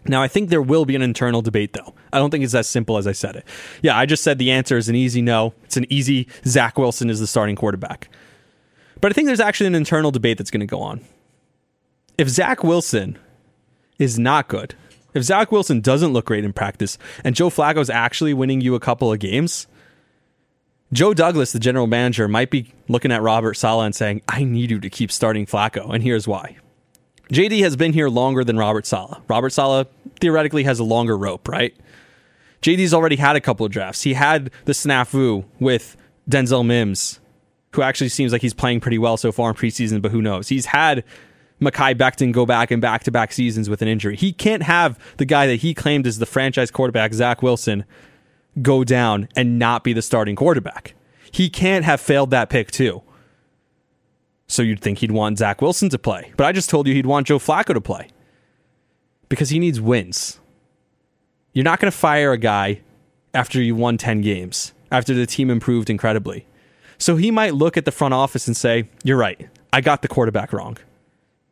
Now, I think there will be an internal debate, though. I don't think it's as simple as I said it. Yeah, I just said the answer is an easy no. It's an easy Zach Wilson is the starting quarterback. But I think there's actually an internal debate that's going to go on. If Zach Wilson is not good, if Zach Wilson doesn't look great in practice and Joe Flacco is actually winning you a couple of games, Joe Douglas, the general manager, might be looking at Robert Saleh and saying, I need you to keep starting Flacco. And here's why. JD has been here longer than Robert Saleh. Robert Saleh theoretically has a longer rope, right? JD's already had a couple of drafts. He had the snafu with Denzel Mims, who actually seems like he's playing pretty well so far in preseason, but who knows? He's had Mekhi Becton go back in back to back seasons with an injury. He can't have the guy that he claimed as the franchise quarterback, Zach Wilson, go down and not be the starting quarterback. He can't have failed that pick, too. So you'd think he'd want Zach Wilson to play. But I just told you he'd want Joe Flacco to play because he needs wins. You're not going to fire a guy after you won 10 games, after the team improved incredibly. So he might look at the front office and say, You're right. I got the quarterback wrong.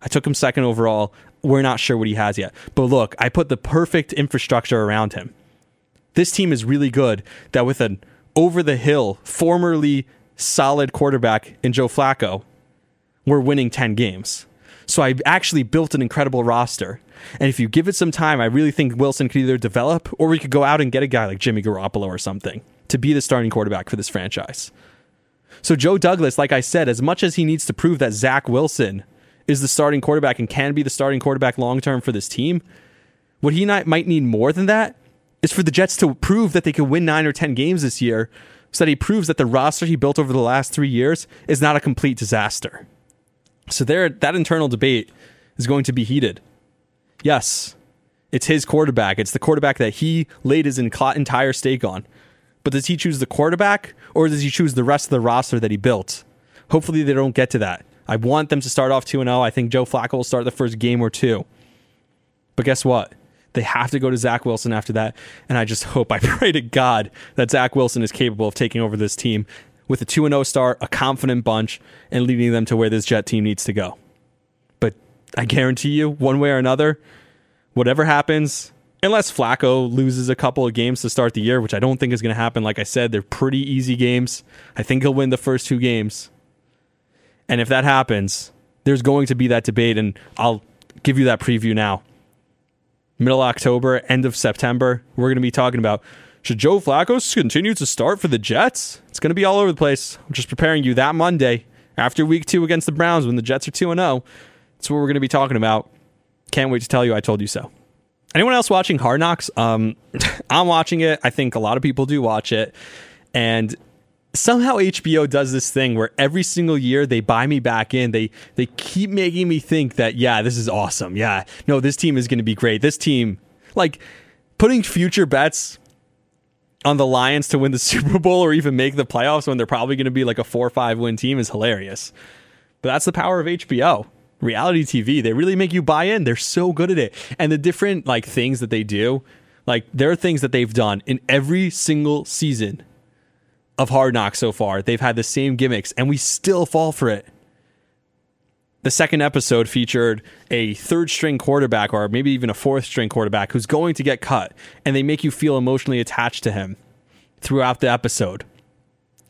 I took him second overall. We're not sure what he has yet. But look, I put the perfect infrastructure around him. This team is really good that with an over the hill, formerly solid quarterback in Joe Flacco, we're winning 10 games. So I actually built an incredible roster. And if you give it some time, I really think Wilson could either develop or we could go out and get a guy like Jimmy Garoppolo or something to be the starting quarterback for this franchise. So Joe Douglas, like I said, as much as he needs to prove that Zach Wilson is the starting quarterback and can be the starting quarterback long term for this team, what he not, might need more than that is for the Jets to prove that they can win nine or 10 games this year so that he proves that the roster he built over the last three years is not a complete disaster. So there, that internal debate is going to be heated. Yes, it's his quarterback. It's the quarterback that he laid his entire stake on. But does he choose the quarterback or does he choose the rest of the roster that he built? Hopefully, they don't get to that. I want them to start off 2 0. I think Joe Flacco will start the first game or two. But guess what? They have to go to Zach Wilson after that. And I just hope, I pray to God that Zach Wilson is capable of taking over this team with a 2 0 start, a confident bunch, and leading them to where this Jet team needs to go. But I guarantee you, one way or another, whatever happens, unless Flacco loses a couple of games to start the year, which I don't think is going to happen. Like I said, they're pretty easy games. I think he'll win the first two games. And if that happens, there's going to be that debate, and I'll give you that preview now. Middle October, end of September, we're going to be talking about should Joe Flacco continue to start for the Jets? It's going to be all over the place. I'm just preparing you that Monday after week two against the Browns when the Jets are 2 0. That's what we're going to be talking about. Can't wait to tell you I told you so. Anyone else watching Hard Knocks? Um, I'm watching it. I think a lot of people do watch it. And somehow HBO does this thing where every single year they buy me back in. They they keep making me think that yeah, this is awesome. Yeah, no, this team is going to be great. This team, like putting future bets on the Lions to win the Super Bowl or even make the playoffs when they're probably going to be like a four or five win team is hilarious. But that's the power of HBO. Reality TV, they really make you buy in. They're so good at it. And the different like things that they do, like there are things that they've done in every single season of Hard Knocks so far. They've had the same gimmicks and we still fall for it. The second episode featured a third string quarterback or maybe even a fourth string quarterback who's going to get cut and they make you feel emotionally attached to him throughout the episode.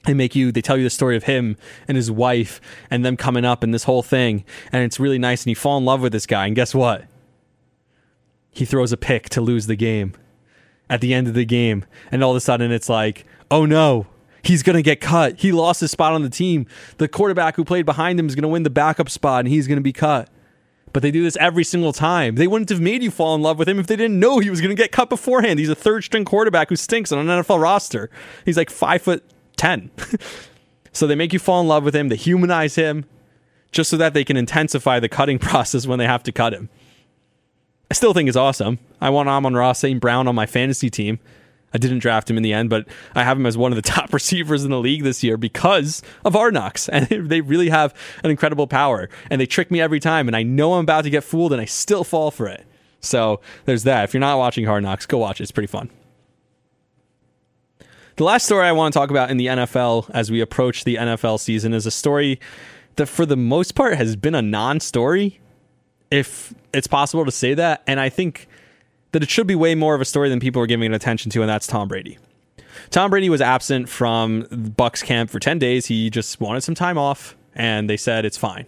They make you they tell you the story of him and his wife and them coming up and this whole thing and it's really nice and you fall in love with this guy and guess what? He throws a pick to lose the game at the end of the game and all of a sudden it's like, "Oh no, he's going to get cut. He lost his spot on the team. The quarterback who played behind him is going to win the backup spot and he's going to be cut. But they do this every single time. They wouldn't have made you fall in love with him if they didn't know he was going to get cut beforehand. He's a third string quarterback who stinks on an NFL roster. He's like five foot 10. so they make you fall in love with him. They humanize him just so that they can intensify the cutting process when they have to cut him. I still think it's awesome. I want Amon-Ra St. Brown on my fantasy team. I didn't draft him in the end, but I have him as one of the top receivers in the league this year because of Knocks. And they really have an incredible power. And they trick me every time. And I know I'm about to get fooled, and I still fall for it. So there's that. If you're not watching Hard Knocks, go watch it. It's pretty fun. The last story I want to talk about in the NFL as we approach the NFL season is a story that, for the most part, has been a non story, if it's possible to say that. And I think that it should be way more of a story than people are giving attention to, and that's Tom Brady. Tom Brady was absent from Bucs camp for 10 days. He just wanted some time off, and they said it's fine.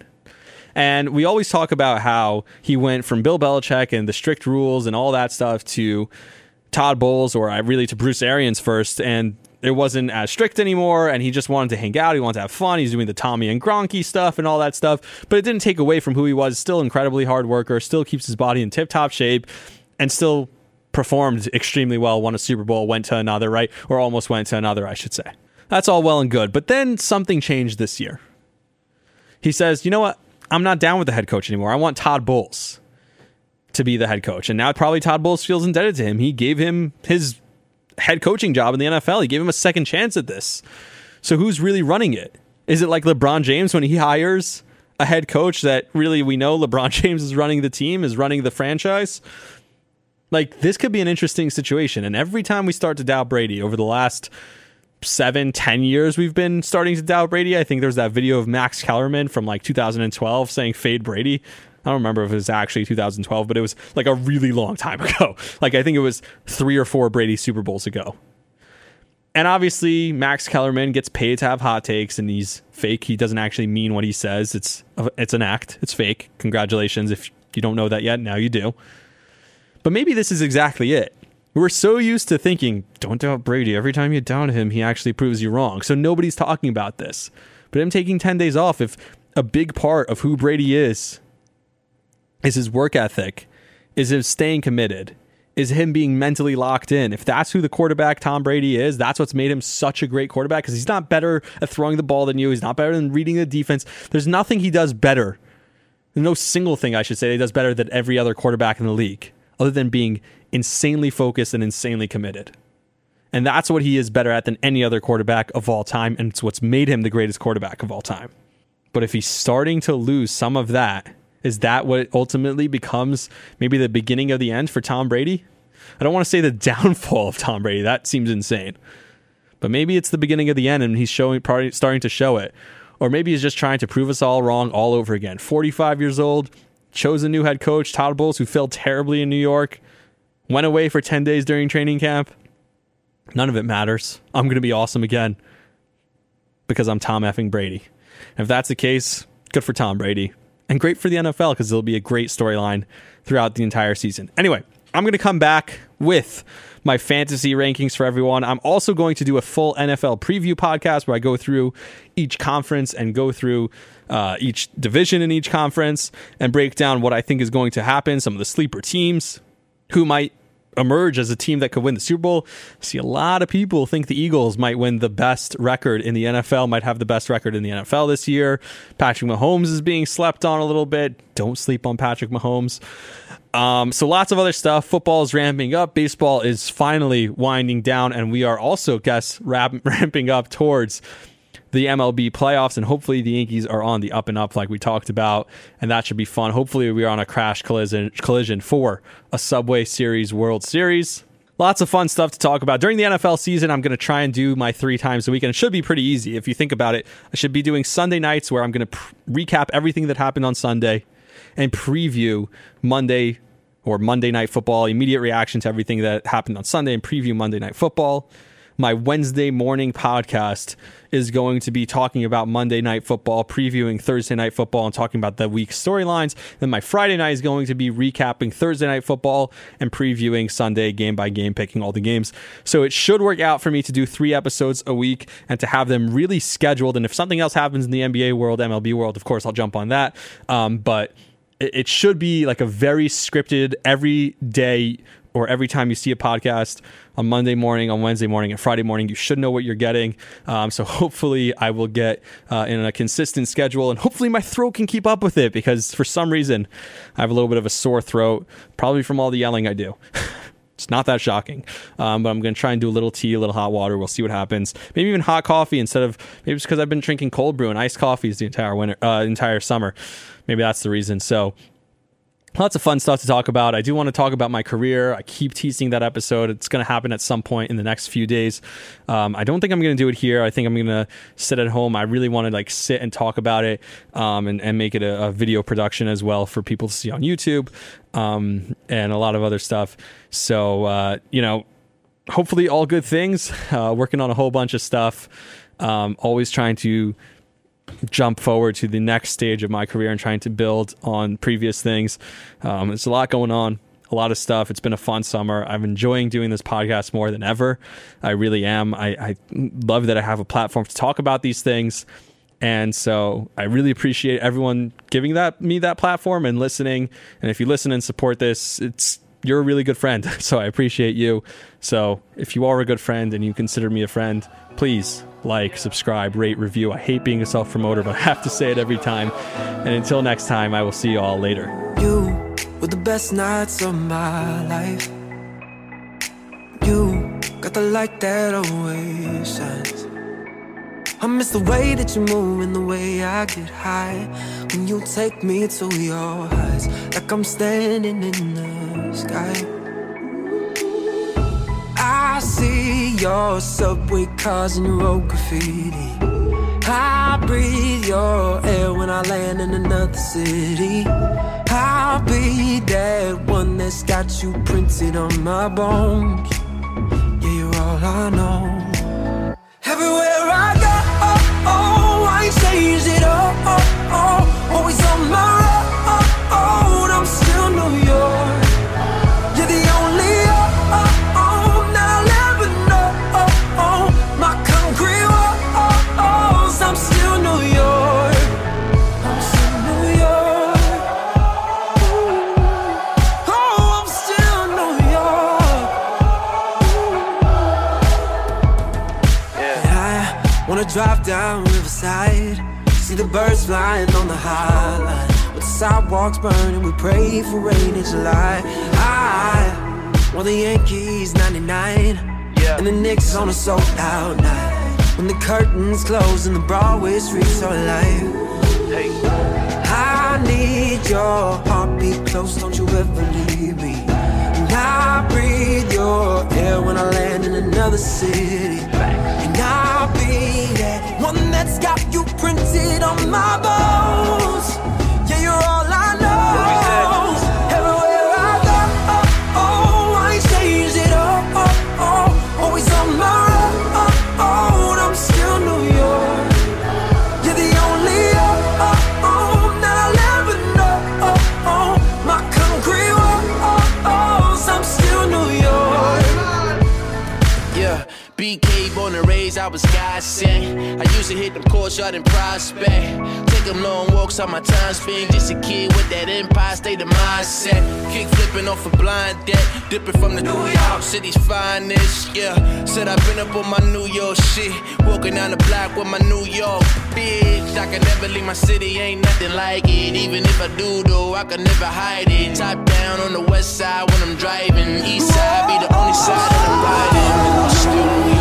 And we always talk about how he went from Bill Belichick and the strict rules and all that stuff to Todd Bowles, or uh, really to Bruce Arians first, and it wasn't as strict anymore, and he just wanted to hang out. He wanted to have fun. He's doing the Tommy and Gronky stuff and all that stuff, but it didn't take away from who he was. Still incredibly hard worker. Still keeps his body in tip top shape and still performed extremely well, won a Super Bowl, went to another, right? Or almost went to another, I should say. That's all well and good. But then something changed this year. He says, you know what? I'm not down with the head coach anymore. I want Todd Bowles to be the head coach. And now probably Todd Bowles feels indebted to him. He gave him his head coaching job in the NFL. He gave him a second chance at this. So who's really running it? Is it like LeBron James when he hires a head coach that really we know LeBron James is running the team, is running the franchise? Like this could be an interesting situation. And every time we start to doubt Brady over the last seven, ten years we've been starting to doubt Brady. I think there's that video of Max Kellerman from like 2012 saying fade Brady. I don't remember if it was actually 2012, but it was like a really long time ago. Like I think it was three or four Brady Super Bowls ago. And obviously, Max Kellerman gets paid to have hot takes, and he's fake. He doesn't actually mean what he says. It's it's an act. It's fake. Congratulations if you don't know that yet. Now you do. But maybe this is exactly it. We're so used to thinking, don't doubt Brady. Every time you doubt him, he actually proves you wrong. So nobody's talking about this. But him taking 10 days off, if a big part of who Brady is, is his work ethic, is his staying committed, is him being mentally locked in. If that's who the quarterback Tom Brady is, that's what's made him such a great quarterback because he's not better at throwing the ball than you. He's not better than reading the defense. There's nothing he does better. No single thing I should say he does better than every other quarterback in the league other than being insanely focused and insanely committed. And that's what he is better at than any other quarterback of all time. And it's what's made him the greatest quarterback of all time. But if he's starting to lose some of that, is that what ultimately becomes maybe the beginning of the end for Tom Brady? I don't want to say the downfall of Tom Brady. That seems insane. But maybe it's the beginning of the end and he's showing starting to show it. Or maybe he's just trying to prove us all wrong all over again. 45 years old, chose a new head coach, Todd Bowles, who failed terribly in New York. went away for 10 days during training camp. None of it matters. I'm going to be awesome again because I'm Tom effing Brady. And if that's the case, good for Tom Brady and great for the NFL because it'll be a great storyline throughout the entire season. Anyway, I'm going to come back with my fantasy rankings for everyone. I'm also going to do a full NFL preview podcast where I go through each conference and go through uh, each division in each conference and break down what I think is going to happen, some of the sleeper teams who might emerge as a team that could win the Super Bowl. I see a lot of people think the Eagles might win the best record in the NFL, might have the best record in the NFL this year. Patrick Mahomes is being slept on a little bit. Don't sleep on Patrick Mahomes. Um, so lots of other stuff. Football is ramping up. Baseball is finally winding down, and we are also, guess, ramp- ramping up towards the MLB playoffs, and hopefully the Yankees are on the up and up, like we talked about, and that should be fun. Hopefully, we are on a crash collision collision for a Subway Series World Series. Lots of fun stuff to talk about. During the NFL season, I'm going to try and do my three times a week, and it should be pretty easy. If you think about it, I should be doing Sunday nights where I'm going to pr- recap everything that happened on Sunday and preview Monday or Monday Night Football, immediate reaction to everything that happened on Sunday, and preview Monday Night Football my Wednesday morning podcast is going to be talking about Monday Night Football, previewing Thursday Night Football, and talking about the week's storylines. Then my Friday night is going to be recapping Thursday Night Football and previewing Sunday game by game, picking all the games. So it should work out for me to do three episodes a week and to have them really scheduled. And if something else happens in the NBA world, MLB world, of course, I'll jump on that. Um, but it should be like a very scripted every day or every time you see a podcast on Monday morning, on Wednesday morning, and Friday morning, you should know what you're getting. Um, so hopefully, I will get uh, in a consistent schedule, and hopefully, my throat can keep up with it because for some reason, I have a little bit of a sore throat, probably from all the yelling I do. It's not that shocking, um, but I'm going to try and do a little tea, a little hot water. We'll see what happens. Maybe even hot coffee instead of maybe it's because I've been drinking cold brew and iced coffees the entire winter, uh, entire summer. Maybe that's the reason. So lots of fun stuff to talk about. I do want to talk about my career. I keep teasing that episode. It's going to happen at some point in the next few days. Um, I don't think I'm going to do it here. I think I'm going to sit at home. I really want to like sit and talk about it um, and, and make it a, a, video production as well for people to see on YouTube um, and a lot of other stuff. So, uh, you know, hopefully all good things. Uh, working on a whole bunch of stuff. Um, always trying to jump forward to the next stage of my career and trying to build on previous things. Um, there's a lot going on, a lot of stuff. It's been a fun summer. I'm enjoying doing this podcast more than ever. I really am. I, I love that I have a platform to talk about these things. And so I really appreciate everyone giving that me that platform and listening. And if you listen and support this, it's you're a really good friend. So I appreciate you. So if you are a good friend and you consider me a friend, please like, subscribe, rate, review. I hate being a self promoter, but I have to say it every time. And until next time, I will see you all later. You were the best nights of my life. You got the light that always shines. I miss the way that you move and the way I get high when you take me to your heights, like I'm standing in the sky. I see your subway cars and your road graffiti. I breathe your air when I land in another city. I'll be that one that's got you printed on my bones. Yeah, you're all I know. Drive down Riverside, see the birds flying on the high line. With the sidewalks burning, we pray for rain in July. I want the Yankees 99, and the Knicks on a sold out night. When the curtains close and the Broadway streets are alive. I need your heartbeat close, don't you ever leave me. And I breathe your air when I land in another city. That one that's got you printed on my bones. Yeah, you're all I was God sent. I used to hit them courts out in prospect. Take them long walks on my time spent. Just a kid with that empire state of mindset. Kick flipping off a blind deck. Dipping from the New York City's finest. Yeah, said I've been up on my New York shit. Walking down the block with my New York bitch. I can never leave my city, ain't nothing like it. Even if I do, though, I can never hide it. Top down on the west side when I'm driving. East side be the only side that I'm riding. I'm still